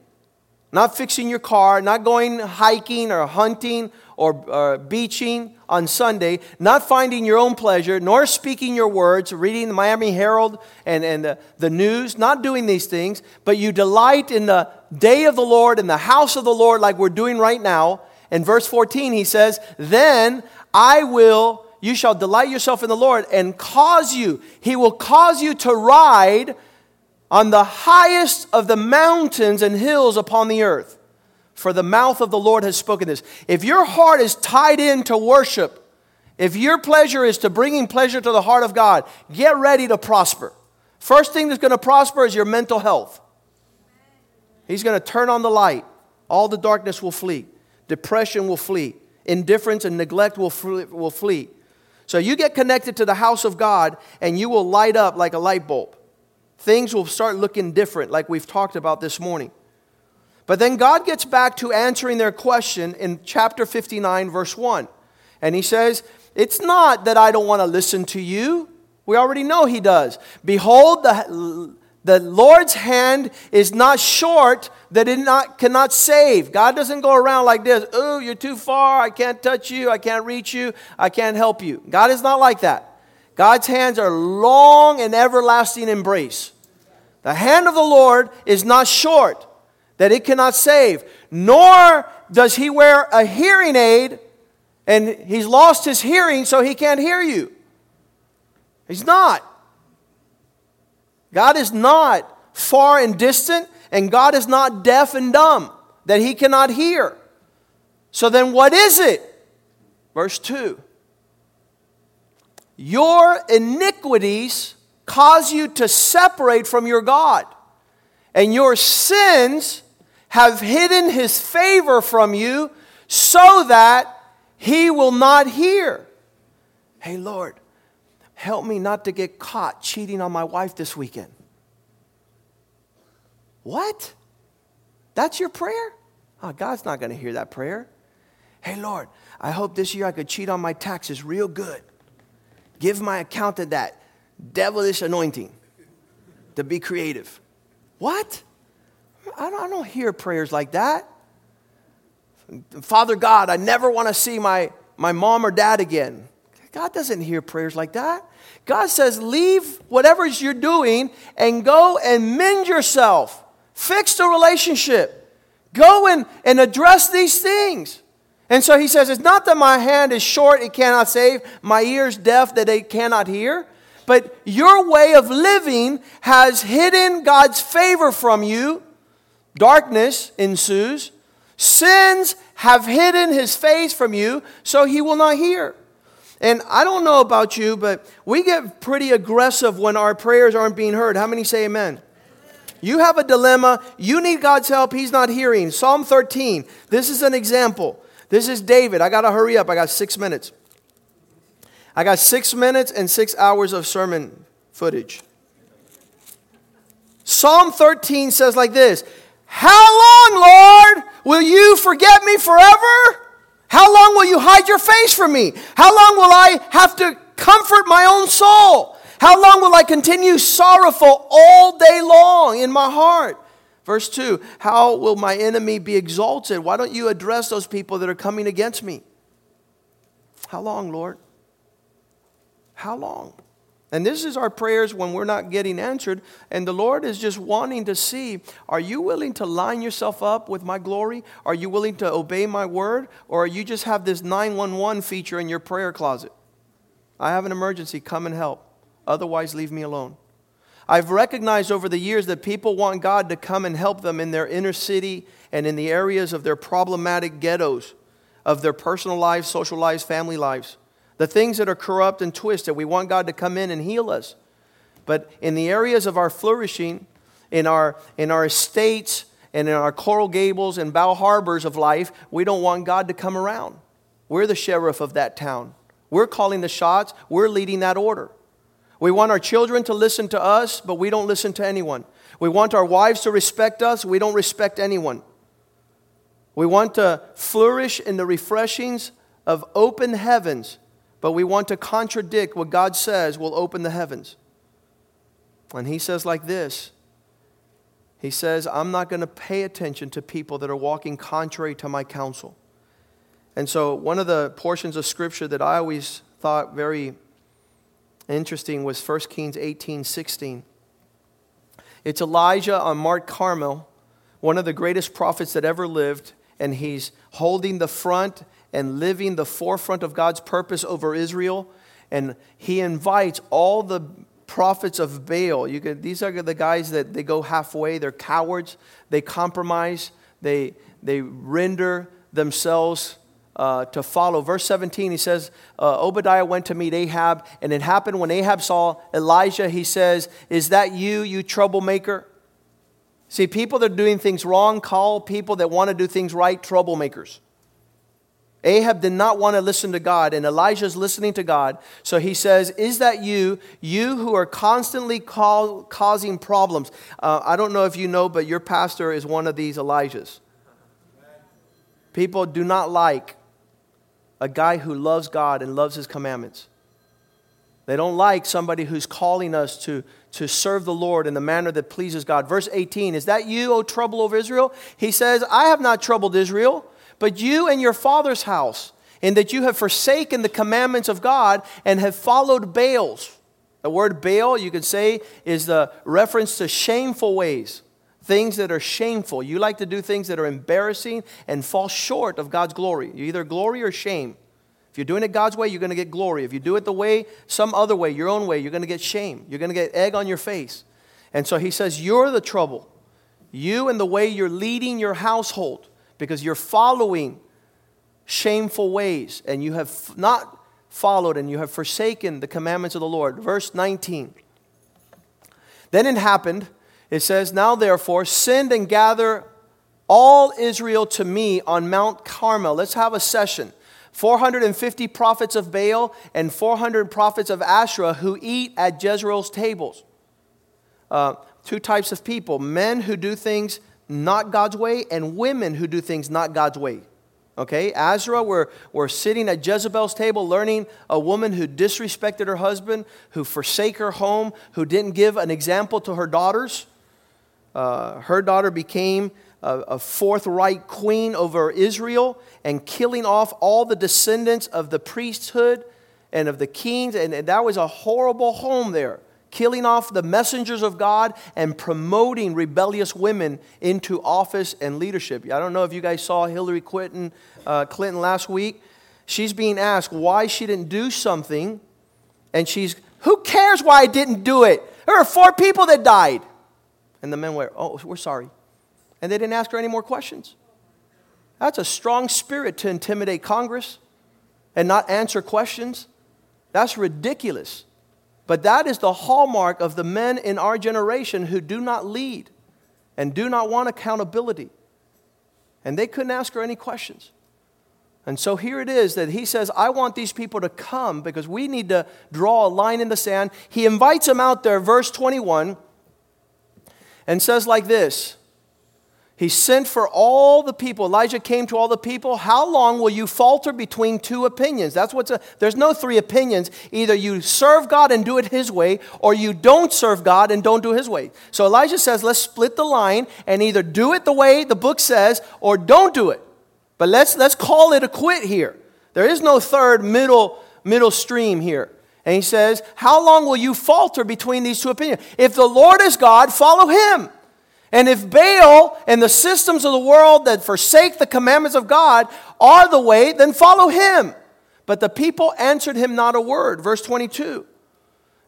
not fixing your car, not going hiking or hunting or, or beaching on Sunday, not finding your own pleasure, nor speaking your words, reading the Miami Herald and, and the, the news, not doing these things, but you delight in the day of the Lord, in the house of the Lord, like we're doing right now. In verse 14, he says, Then I will, you shall delight yourself in the Lord and cause you, he will cause you to ride on the highest of the mountains and hills upon the earth. For the mouth of the Lord has spoken this. If your heart is tied in to worship, if your pleasure is to bringing pleasure to the heart of God, get ready to prosper. First thing that's going to prosper is your mental health. He's going to turn on the light. All the darkness will flee. Depression will flee. Indifference and neglect will flee, will flee. So you get connected to the house of God and you will light up like a light bulb things will start looking different, like we've talked about this morning. But then God gets back to answering their question in chapter 59, verse 1. And he says, It's not that I don't want to listen to you. We already know he does. Behold, the, the Lord's hand is not short that it not, cannot save. God doesn't go around like this. Oh, you're too far. I can't touch you. I can't reach you. I can't help you. God is not like that. God's hands are long and everlasting embrace. The hand of the Lord is not short, that it cannot save, nor does he wear a hearing aid and he's lost his hearing so he can't hear you. He's not. God is not far and distant, and God is not deaf and dumb that he cannot hear. So then, what is it? Verse 2 Your iniquities cause you to separate from your God. And your sins have hidden his favor from you so that he will not hear. Hey, Lord, help me not to get caught cheating on my wife this weekend. What? That's your prayer? Oh, God's not going to hear that prayer. Hey, Lord, I hope this year I could cheat on my taxes real good. Give my accountant that devilish anointing to be creative. What? I don't, I don't hear prayers like that. Father God, I never want to see my, my mom or dad again. God doesn't hear prayers like that. God says, leave whatever you're doing and go and mend yourself. Fix the relationship. Go and, and address these things. And so he says, It's not that my hand is short, it cannot save, my ears deaf, that they cannot hear. But your way of living has hidden God's favor from you. Darkness ensues. Sins have hidden his face from you, so he will not hear. And I don't know about you, but we get pretty aggressive when our prayers aren't being heard. How many say amen? You have a dilemma. You need God's help. He's not hearing. Psalm 13. This is an example. This is David. I got to hurry up. I got six minutes. I got six minutes and six hours of sermon footage. Psalm 13 says like this How long, Lord, will you forget me forever? How long will you hide your face from me? How long will I have to comfort my own soul? How long will I continue sorrowful all day long in my heart? Verse 2 How will my enemy be exalted? Why don't you address those people that are coming against me? How long, Lord? How long? And this is our prayers when we're not getting answered. And the Lord is just wanting to see are you willing to line yourself up with my glory? Are you willing to obey my word? Or are you just have this 911 feature in your prayer closet? I have an emergency, come and help. Otherwise, leave me alone. I've recognized over the years that people want God to come and help them in their inner city and in the areas of their problematic ghettos, of their personal lives, social lives, family lives. The things that are corrupt and twisted, we want God to come in and heal us. But in the areas of our flourishing, in our, in our estates, and in our Coral Gables and Bal Harbours of life, we don't want God to come around. We're the sheriff of that town. We're calling the shots, we're leading that order. We want our children to listen to us, but we don't listen to anyone. We want our wives to respect us, we don't respect anyone. We want to flourish in the refreshings of open heavens, but we want to contradict what God says will open the heavens. And He says, like this He says, I'm not going to pay attention to people that are walking contrary to my counsel. And so, one of the portions of Scripture that I always thought very interesting was 1 Kings 18 16. It's Elijah on Mount Carmel, one of the greatest prophets that ever lived, and he's holding the front and living the forefront of God's purpose over Israel. And he invites all the prophets of Baal. You these are the guys that they go halfway. They're cowards. They compromise. They, they render themselves uh, to follow. Verse 17, he says, uh, Obadiah went to meet Ahab, and it happened when Ahab saw Elijah, he says, Is that you, you troublemaker? See, people that are doing things wrong call people that want to do things right troublemakers. Ahab did not want to listen to God, and Elijah's listening to God. So he says, Is that you, you who are constantly call, causing problems? Uh, I don't know if you know, but your pastor is one of these Elijahs. People do not like a guy who loves God and loves his commandments. They don't like somebody who's calling us to, to serve the Lord in the manner that pleases God. Verse 18 Is that you, O trouble of Israel? He says, I have not troubled Israel, but you and your father's house, in that you have forsaken the commandments of God and have followed Baals. The word Baal, you could say, is the reference to shameful ways things that are shameful. You like to do things that are embarrassing and fall short of God's glory. You either glory or shame. If you're doing it God's way, you're going to get glory. If you do it the way, some other way, your own way, you're going to get shame. You're going to get egg on your face. And so he says, You're the trouble. You and the way you're leading your household because you're following shameful ways and you have not followed and you have forsaken the commandments of the Lord. Verse 19. Then it happened it says, Now therefore, send and gather all Israel to me on Mount Carmel. Let's have a session. 450 prophets of Baal and 400 prophets of Asherah who eat at Jezreel's tables. Uh, two types of people men who do things not God's way, and women who do things not God's way. Okay, Asherah we're sitting at Jezebel's table learning a woman who disrespected her husband, who forsake her home, who didn't give an example to her daughters. Uh, her daughter became a, a forthright queen over Israel and killing off all the descendants of the priesthood and of the kings. And, and that was a horrible home there killing off the messengers of God and promoting rebellious women into office and leadership. I don't know if you guys saw Hillary Clinton, uh, Clinton last week. She's being asked why she didn't do something, and she's, who cares why I didn't do it? There are four people that died. And the men were, oh, we're sorry. And they didn't ask her any more questions. That's a strong spirit to intimidate Congress and not answer questions. That's ridiculous. But that is the hallmark of the men in our generation who do not lead and do not want accountability. And they couldn't ask her any questions. And so here it is that he says, I want these people to come because we need to draw a line in the sand. He invites them out there, verse 21, and says like this he sent for all the people. Elijah came to all the people. How long will you falter between two opinions? That's what's a, there's no three opinions. Either you serve God and do it his way, or you don't serve God and don't do his way. So Elijah says, let's split the line and either do it the way the book says or don't do it. But let's let's call it a quit here. There is no third middle middle stream here. And he says, How long will you falter between these two opinions? If the Lord is God, follow him. And if Baal and the systems of the world that forsake the commandments of God are the way, then follow him. But the people answered him not a word. Verse 22.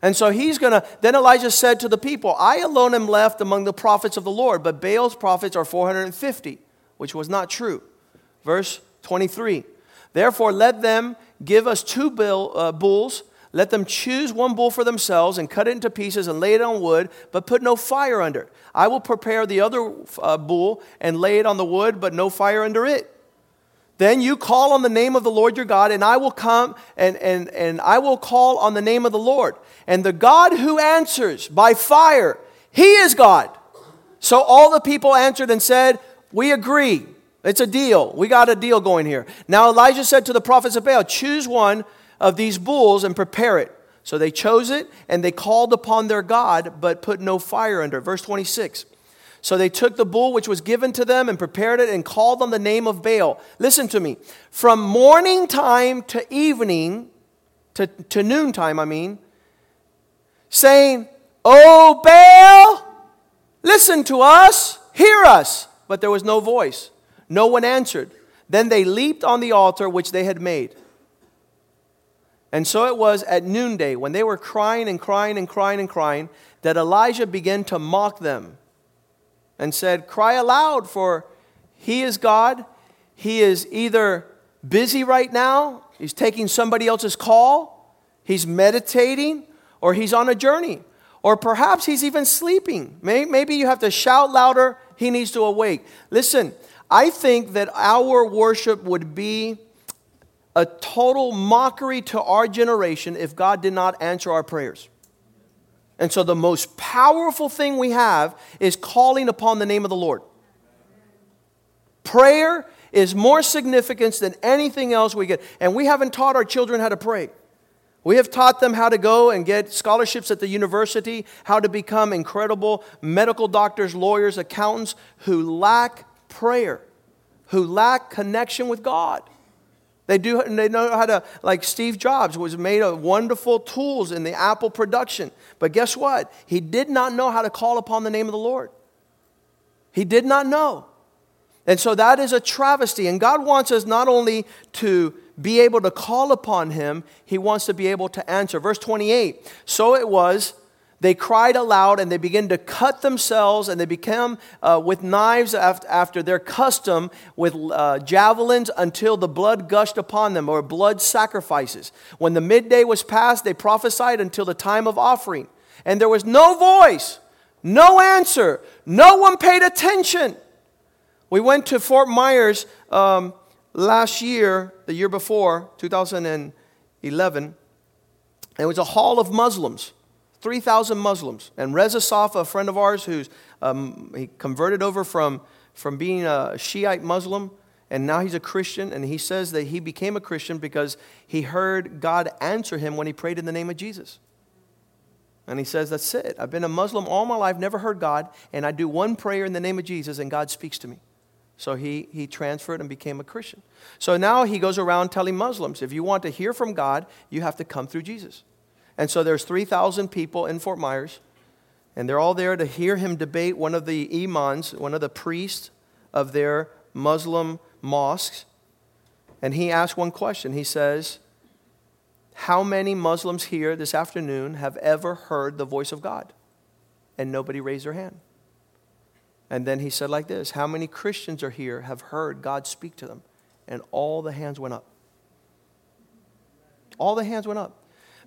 And so he's going to, then Elijah said to the people, I alone am left among the prophets of the Lord, but Baal's prophets are 450, which was not true. Verse 23. Therefore, let them give us two bill, uh, bulls. Let them choose one bull for themselves and cut it into pieces and lay it on wood, but put no fire under it. I will prepare the other uh, bull and lay it on the wood, but no fire under it. Then you call on the name of the Lord your God, and I will come and, and, and I will call on the name of the Lord. And the God who answers by fire, he is God. So all the people answered and said, We agree. It's a deal. We got a deal going here. Now Elijah said to the prophets of Baal, Choose one of these bulls and prepare it. So they chose it and they called upon their God, but put no fire under. Verse 26. So they took the bull which was given to them and prepared it and called on the name of Baal. Listen to me. From morning time to evening, to, to noontime, I mean, saying, Oh, Baal, listen to us, hear us. But there was no voice. No one answered. Then they leaped on the altar which they had made. And so it was at noonday, when they were crying and crying and crying and crying, that Elijah began to mock them and said, Cry aloud, for he is God. He is either busy right now, he's taking somebody else's call, he's meditating, or he's on a journey. Or perhaps he's even sleeping. Maybe you have to shout louder, he needs to awake. Listen, I think that our worship would be a total mockery to our generation if God did not answer our prayers. And so, the most powerful thing we have is calling upon the name of the Lord. Prayer is more significant than anything else we get. And we haven't taught our children how to pray. We have taught them how to go and get scholarships at the university, how to become incredible medical doctors, lawyers, accountants who lack prayer, who lack connection with God. They do and they know how to like Steve Jobs was made of wonderful tools in the Apple production. But guess what? He did not know how to call upon the name of the Lord. He did not know. And so that is a travesty. And God wants us not only to be able to call upon him, he wants to be able to answer. Verse 28 So it was they cried aloud and they began to cut themselves and they became uh, with knives after, their custom with uh, javelins until the blood gushed upon them or blood sacrifices. When the midday was past, they prophesied until the time of offering. And there was no voice, no answer, no one paid attention. We went to Fort Myers um, last year, the year before, 2011, and it was a hall of Muslims, 3,000 Muslims. And Reza Safa, a friend of ours who's um, he converted over from, from being a Shiite Muslim, and now he's a Christian. And he says that he became a Christian because he heard God answer him when he prayed in the name of Jesus. And he says, That's it. I've been a Muslim all my life, never heard God, and I do one prayer in the name of Jesus, and God speaks to me. So he, he transferred and became a Christian. So now he goes around telling Muslims if you want to hear from God, you have to come through Jesus. And so there's 3,000 people in Fort Myers, and they're all there to hear him debate one of the imams, one of the priests of their Muslim mosques. And he asks one question. He says, How many Muslims here this afternoon have ever heard the voice of God? And nobody raised their hand. And then he said, like this How many Christians are here have heard God speak to them? And all the hands went up. All the hands went up.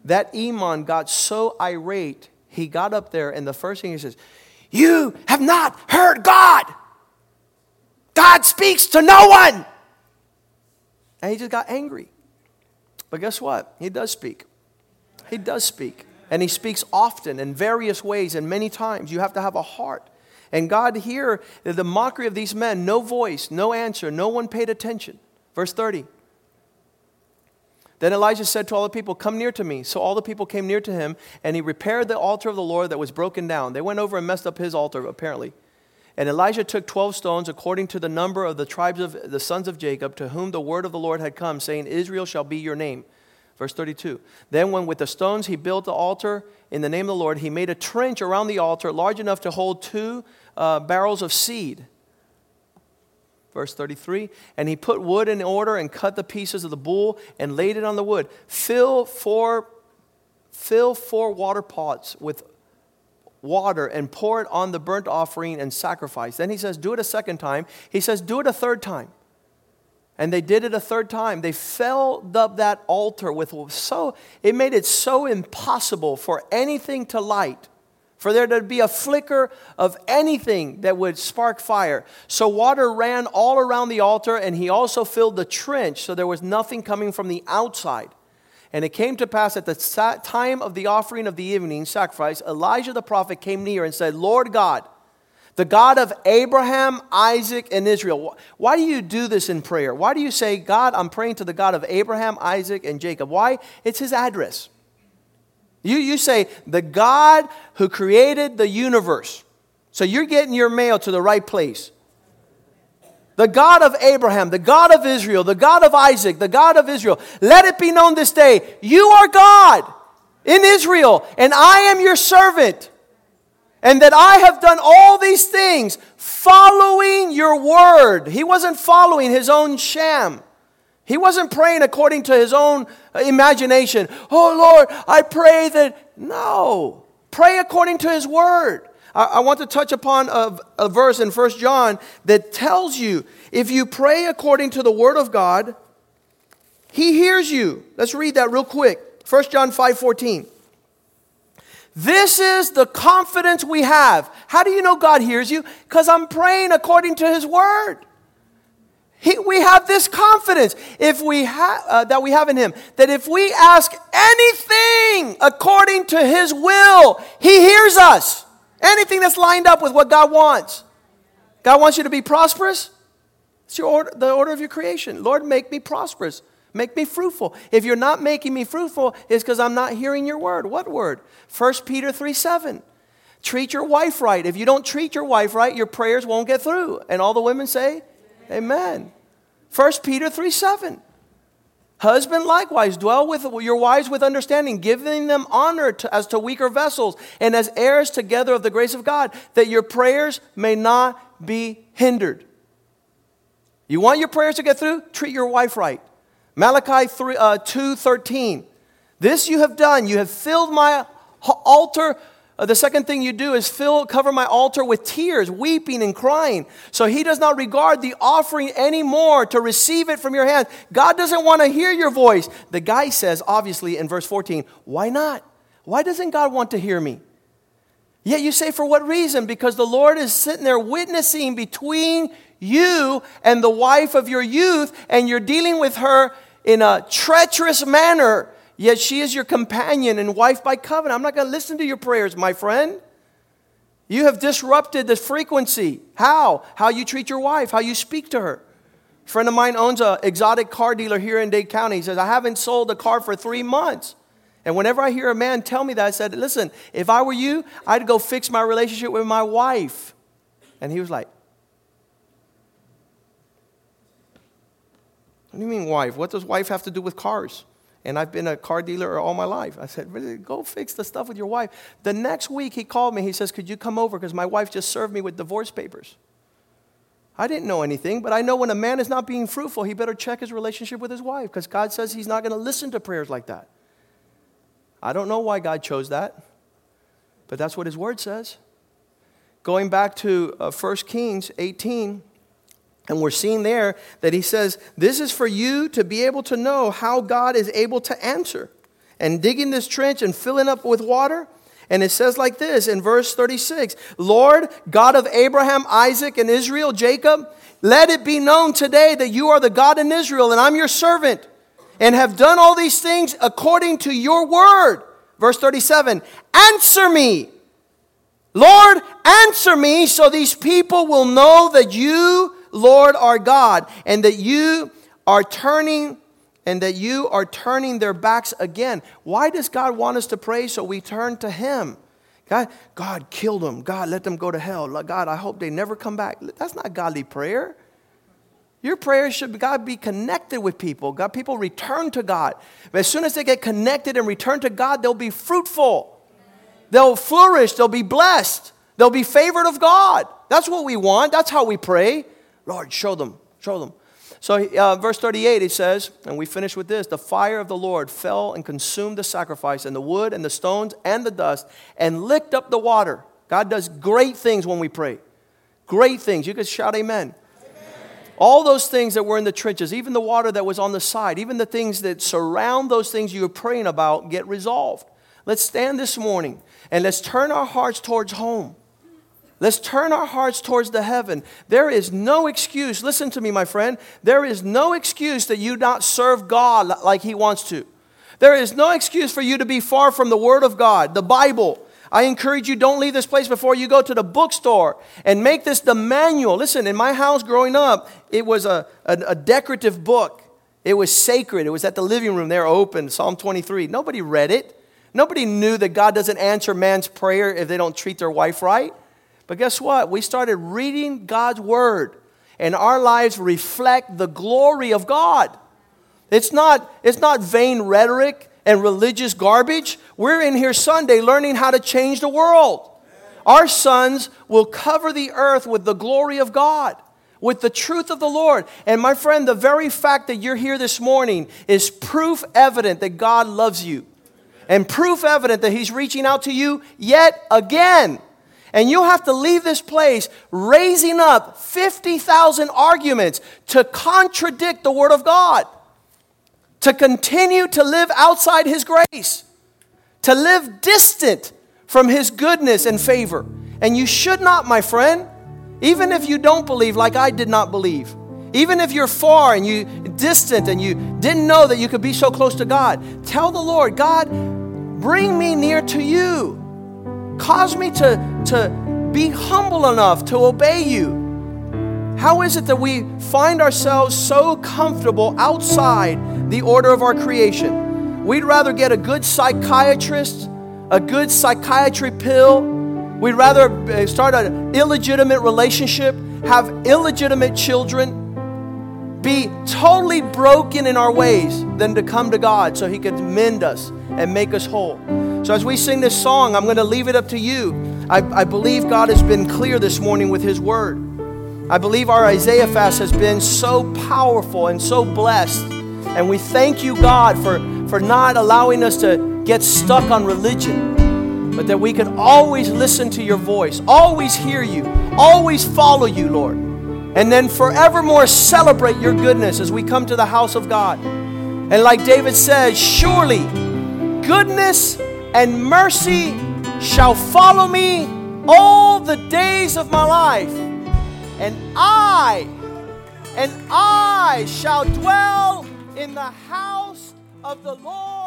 That Imam got so irate, he got up there, and the first thing he says, You have not heard God. God speaks to no one. And he just got angry. But guess what? He does speak. He does speak. And he speaks often in various ways and many times. You have to have a heart. And God here, the mockery of these men, no voice, no answer, no one paid attention. Verse 30. Then Elijah said to all the people, Come near to me. So all the people came near to him, and he repaired the altar of the Lord that was broken down. They went over and messed up his altar, apparently. And Elijah took 12 stones according to the number of the tribes of the sons of Jacob, to whom the word of the Lord had come, saying, Israel shall be your name. Verse 32. Then, when with the stones he built the altar in the name of the Lord, he made a trench around the altar large enough to hold two uh, barrels of seed. Verse 33 And he put wood in order and cut the pieces of the bull and laid it on the wood. Fill four, fill four water pots with water and pour it on the burnt offering and sacrifice. Then he says, Do it a second time. He says, Do it a third time. And they did it a third time. They filled up that altar with so, it made it so impossible for anything to light, for there to be a flicker of anything that would spark fire. So water ran all around the altar, and he also filled the trench, so there was nothing coming from the outside. And it came to pass at the time of the offering of the evening sacrifice, Elijah the prophet came near and said, Lord God, the God of Abraham, Isaac, and Israel. Why do you do this in prayer? Why do you say, God, I'm praying to the God of Abraham, Isaac, and Jacob? Why? It's his address. You, you say, the God who created the universe. So you're getting your mail to the right place. The God of Abraham, the God of Israel, the God of Isaac, the God of Israel. Let it be known this day, you are God in Israel, and I am your servant and that I have done all these things following your word. He wasn't following his own sham. He wasn't praying according to his own uh, imagination. Oh Lord, I pray that. No. Pray according to his word. I, I want to touch upon a, a verse in First John that tells you if you pray according to the word of God, he hears you. Let's read that real quick. First John 5 14. This is the confidence we have. How do you know God hears you? Because I'm praying according to His word. He, we have this confidence if we ha- uh, that we have in Him that if we ask anything according to His will, He hears us. Anything that's lined up with what God wants. God wants you to be prosperous. It's your order, the order of your creation. Lord, make me prosperous. Make me fruitful. If you're not making me fruitful, it's because I'm not hearing your word. What word? 1 Peter 3 7. Treat your wife right. If you don't treat your wife right, your prayers won't get through. And all the women say, Amen. 1 Peter 3 7. Husband likewise, dwell with your wives with understanding, giving them honor to, as to weaker vessels and as heirs together of the grace of God, that your prayers may not be hindered. You want your prayers to get through? Treat your wife right. Malachi 3, uh, 2.13. This you have done. You have filled my altar. Uh, the second thing you do is fill, cover my altar with tears, weeping and crying. So he does not regard the offering anymore to receive it from your hand. God doesn't want to hear your voice. The guy says, obviously, in verse 14, why not? Why doesn't God want to hear me? Yet you say, for what reason? Because the Lord is sitting there witnessing between you and the wife of your youth, and you're dealing with her in a treacherous manner, yet she is your companion and wife by covenant. I'm not going to listen to your prayers, my friend. You have disrupted the frequency. How? How you treat your wife, how you speak to her. A friend of mine owns an exotic car dealer here in Dade County. He says, I haven't sold a car for three months. And whenever I hear a man tell me that, I said, Listen, if I were you, I'd go fix my relationship with my wife. And he was like, What do you mean, wife? What does wife have to do with cars? And I've been a car dealer all my life. I said, really, go fix the stuff with your wife. The next week, he called me. He says, Could you come over? Because my wife just served me with divorce papers. I didn't know anything, but I know when a man is not being fruitful, he better check his relationship with his wife because God says he's not going to listen to prayers like that. I don't know why God chose that, but that's what His Word says. Going back to uh, 1 Kings 18, and we're seeing there that He says, This is for you to be able to know how God is able to answer. And digging this trench and filling up with water. And it says like this in verse 36 Lord, God of Abraham, Isaac, and Israel, Jacob, let it be known today that you are the God in Israel, and I'm your servant and have done all these things according to your word. Verse 37 Answer me, Lord, answer me, so these people will know that you, Lord, our God, and that you are turning and that you are turning their backs again. Why does God want us to pray so we turn to Him? God, God killed them. God, let them go to hell. God, I hope they never come back. That's not godly prayer. Your prayers should God be connected with people. God, people return to God. But as soon as they get connected and return to God, they'll be fruitful. They'll flourish. They'll be blessed. They'll be favored of God. That's what we want. That's how we pray. Lord, show them. Show them. So, uh, verse 38, it says, and we finish with this the fire of the Lord fell and consumed the sacrifice, and the wood, and the stones, and the dust, and licked up the water. God does great things when we pray. Great things. You could shout, Amen. All those things that were in the trenches, even the water that was on the side, even the things that surround those things you're praying about get resolved. Let's stand this morning and let's turn our hearts towards home. Let's turn our hearts towards the heaven. There is no excuse. Listen to me, my friend. There is no excuse that you not serve God like He wants to. There is no excuse for you to be far from the Word of God, the Bible. I encourage you, don't leave this place before you go to the bookstore and make this the manual. Listen, in my house growing up, it was a, a, a decorative book. It was sacred. It was at the living room there open, Psalm 23. Nobody read it. Nobody knew that God doesn't answer man's prayer if they don't treat their wife right. But guess what? We started reading God's word, and our lives reflect the glory of God. It's not, it's not vain rhetoric and religious garbage. We're in here Sunday learning how to change the world. Our sons will cover the earth with the glory of God, with the truth of the Lord. And my friend, the very fact that you're here this morning is proof evident that God loves you, and proof evident that He's reaching out to you yet again. And you'll have to leave this place raising up 50,000 arguments to contradict the Word of God to continue to live outside His grace, to live distant from His goodness and favor. And you should not, my friend, even if you don't believe like I did not believe. Even if you're far and you distant and you didn't know that you could be so close to God, tell the Lord, God, bring me near to you. Cause me to, to be humble enough to obey you. How is it that we find ourselves so comfortable outside the order of our creation? We'd rather get a good psychiatrist, a good psychiatry pill. We'd rather uh, start an illegitimate relationship, have illegitimate children, be totally broken in our ways than to come to God so He could mend us and make us whole. So, as we sing this song, I'm going to leave it up to you. I, I believe God has been clear this morning with His word. I believe our Isaiah fast has been so powerful and so blessed. And we thank you, God, for, for not allowing us to get stuck on religion, but that we can always listen to your voice, always hear you, always follow you, Lord. And then forevermore celebrate your goodness as we come to the house of God. And like David says, surely goodness and mercy shall follow me all the days of my life. And I, and I shall dwell in the house of the Lord